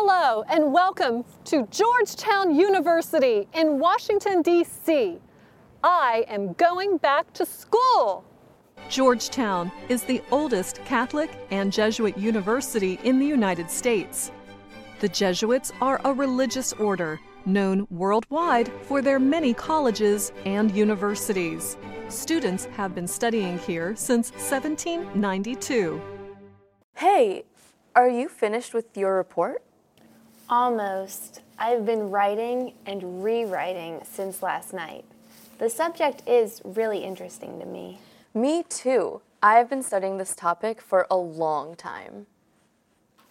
Hello, and welcome to Georgetown University in Washington, D.C. I am going back to school. Georgetown is the oldest Catholic and Jesuit university in the United States. The Jesuits are a religious order known worldwide for their many colleges and universities. Students have been studying here since 1792. Hey, are you finished with your report? Almost. I've been writing and rewriting since last night. The subject is really interesting to me. Me too. I've been studying this topic for a long time.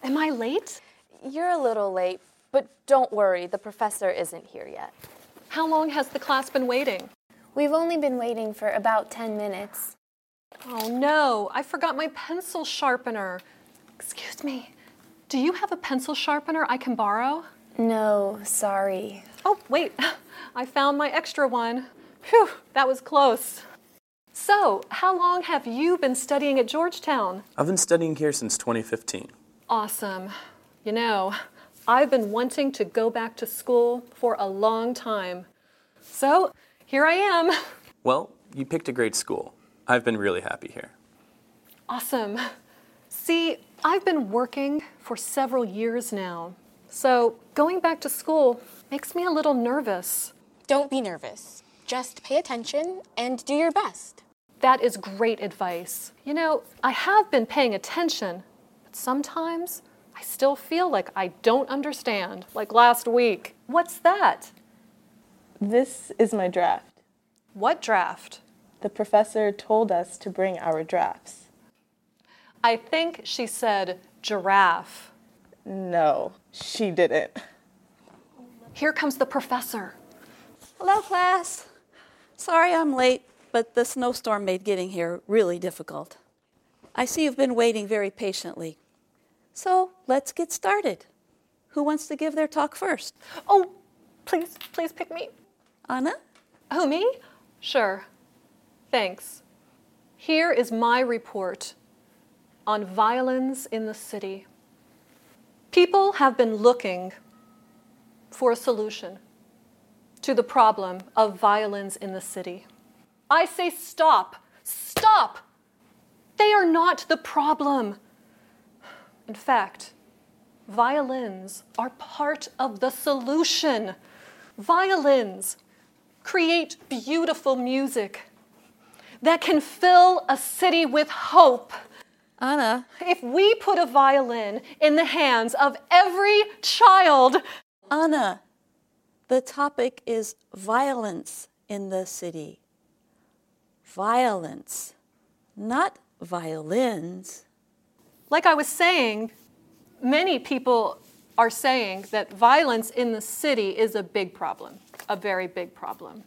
Am I late? You're a little late, but don't worry, the professor isn't here yet. How long has the class been waiting? We've only been waiting for about 10 minutes. Oh no, I forgot my pencil sharpener. Excuse me, do you have a pencil sharpener I can borrow? No, sorry. Oh, wait, I found my extra one. Phew, that was close. So, how long have you been studying at Georgetown? I've been studying here since 2015. Awesome. You know, I've been wanting to go back to school for a long time. So, here I am. Well, you picked a great school. I've been really happy here. Awesome. See, I've been working for several years now. So, going back to school makes me a little nervous. Don't be nervous. Just pay attention and do your best. That is great advice. You know, I have been paying attention, but sometimes I still feel like I don't understand, like last week. What's that? This is my draft. What draft? The professor told us to bring our drafts. I think she said giraffe. No, she didn't. Here comes the professor. Hello, class. Sorry I'm late, but the snowstorm made getting here really difficult. I see you've been waiting very patiently. So let's get started. Who wants to give their talk first? Oh, please, please pick me. Anna? Oh, me? Sure. Thanks. Here is my report on violence in the city. People have been looking for a solution to the problem of violence in the city. I say stop, stop. They are not the problem. In fact, violins are part of the solution. Violins create beautiful music that can fill a city with hope. Anna, If we put a violin in the hands of every child, Anna, the topic is violence in the city. Violence, not violins. like I was saying, many people are saying that violence in the city is a big problem, a very big problem.